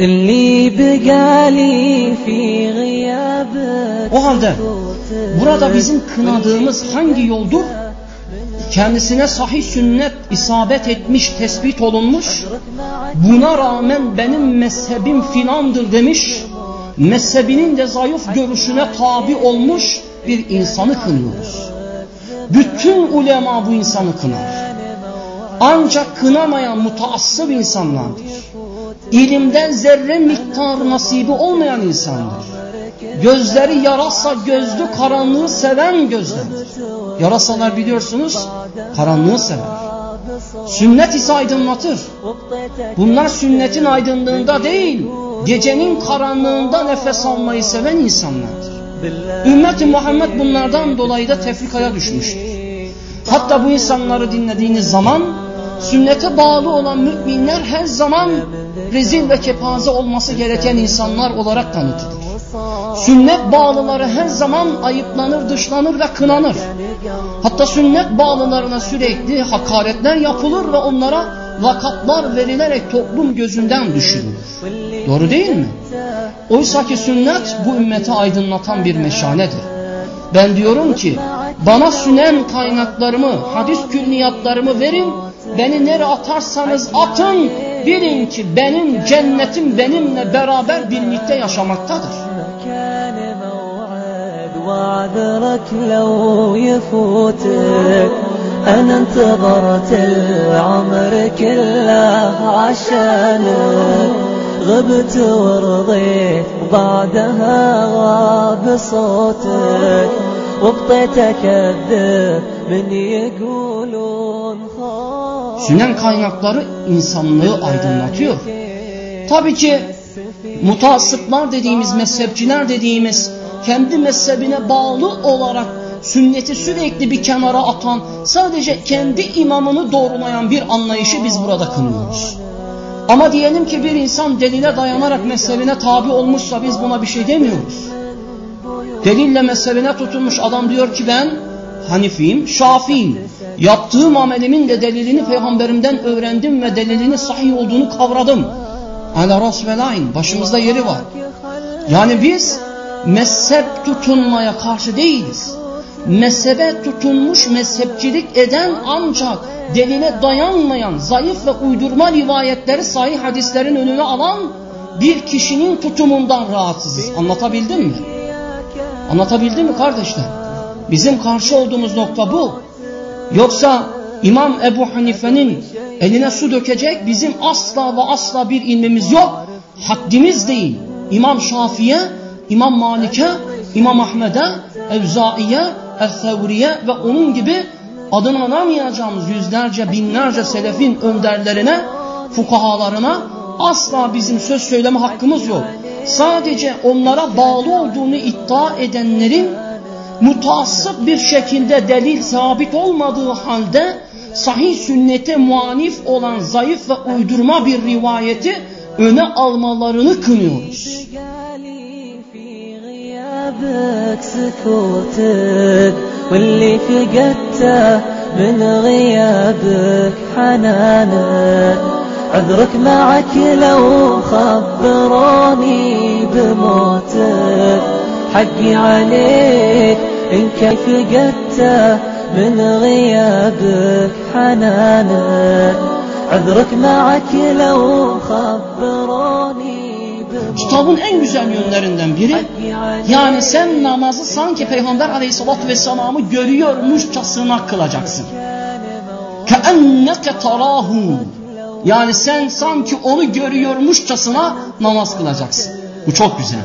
اللي بقالي في غيابك O halde burada bizim kınadığımız hangi yoldur? Kendisine sahih sünnet isabet etmiş, tespit olunmuş. Buna rağmen benim mezhebim filandır demiş. Mezhebinin de zayıf görüşüne tabi olmuş bir insanı kınıyoruz. Bütün ulema bu insanı kınar. Ancak kınamayan mutaassıp insanlardır. İlimden zerre miktar nasibi olmayan insandır. Gözleri yarasa gözlü karanlığı seven gözlerdir. Yarasalar biliyorsunuz karanlığı sever. Sünnet ise aydınlatır. Bunlar sünnetin aydınlığında değil, gecenin karanlığında nefes almayı seven insanlardır. Ümmet-i Muhammed bunlardan dolayı da tefrikaya düşmüştür. Hatta bu insanları dinlediğiniz zaman sünnete bağlı olan müminler her zaman rezil ve kepaze olması gereken insanlar olarak tanıtılır. Sünnet bağlıları her zaman ayıplanır, dışlanır ve kınanır. Hatta sünnet bağlılarına sürekli hakaretler yapılır ve onlara lakaplar verilerek toplum gözünden düşürülür. Doğru değil mi? Oysa ki sünnet bu ümmeti aydınlatan bir meşaledir. Ben diyorum ki bana sünen kaynaklarımı, hadis külliyatlarımı verin. Beni nereye atarsanız atın. Bilin ki benim cennetim benimle beraber birlikte yaşamaktadır. وعذرك لو يفوتك أنا انتظرت العمر كله عشانك غبت ورضيت وبعدها غاب صوتك وبقيت أكذب من يقولون Sünen kaynakları insanlığı aydınlatıyor. Tabii ki mutasıplar dediğimiz, mezhepçiler dediğimiz, kendi mezhebine bağlı olarak sünneti sürekli bir kenara atan, sadece kendi imamını doğrulayan bir anlayışı biz burada kınıyoruz. Ama diyelim ki bir insan delile dayanarak mezhebine tabi olmuşsa biz buna bir şey demiyoruz. Delille mezhebine tutulmuş adam diyor ki ben Hanifiyim, Şafiyim. Yaptığım amelimin de delilini peygamberimden öğrendim ve delilini sahih olduğunu kavradım. Ala ras ve lain. Başımızda yeri var. Yani biz mezhep tutunmaya karşı değiliz. Mezhebe tutunmuş mezhepçilik eden ancak delile dayanmayan zayıf ve uydurma rivayetleri sahih hadislerin önüne alan bir kişinin tutumundan rahatsızız. Anlatabildim mi? Anlatabildim mi kardeşler? Bizim karşı olduğumuz nokta bu. Yoksa İmam Ebu Hanife'nin eline su dökecek bizim asla ve asla bir ilmimiz yok. Haddimiz değil. İmam Şafi'ye, İmam Malik'e, İmam Ahmet'e, Evzai'ye, El-Thevri'ye ve onun gibi adını anamayacağımız yüzlerce binlerce selefin önderlerine, fukahalarına asla bizim söz söyleme hakkımız yok. Sadece onlara bağlı olduğunu iddia edenlerin mutassıp bir şekilde delil sabit olmadığı halde sahih sünnete muanif olan zayıf ve uydurma bir rivayeti öne almalarını kınıyoruz. واللي فقدته من غيابك حنانك عذرك معك لو خبروني بموتك حقي عليك إن كيف فقدته من غيابك حنانك عذرك معك لو خبروني Kitabın en güzel yönlerinden biri yani sen namazı sanki Peygamber aleyhissalatü vesselam'ı görüyormuşçasına kılacaksın. Keenneke tarahu yani sen sanki onu görüyormuşçasına namaz kılacaksın. Bu çok güzel.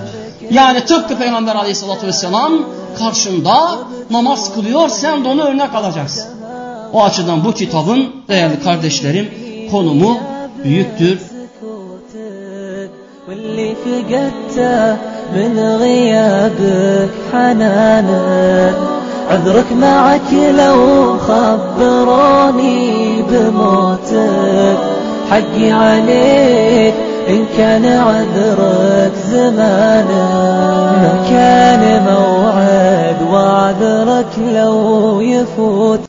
Yani tıpkı Peygamber aleyhissalatü vesselam karşında namaz kılıyor sen de onu örnek alacaksın. O açıdan bu kitabın değerli kardeşlerim konumu büyüktür. واللي فقدته من غيابك حنانك عذرك معك لو خبروني بموتك حقي عليك إن كان عذرك زمانه كان موعد وعذرك لو يفوت.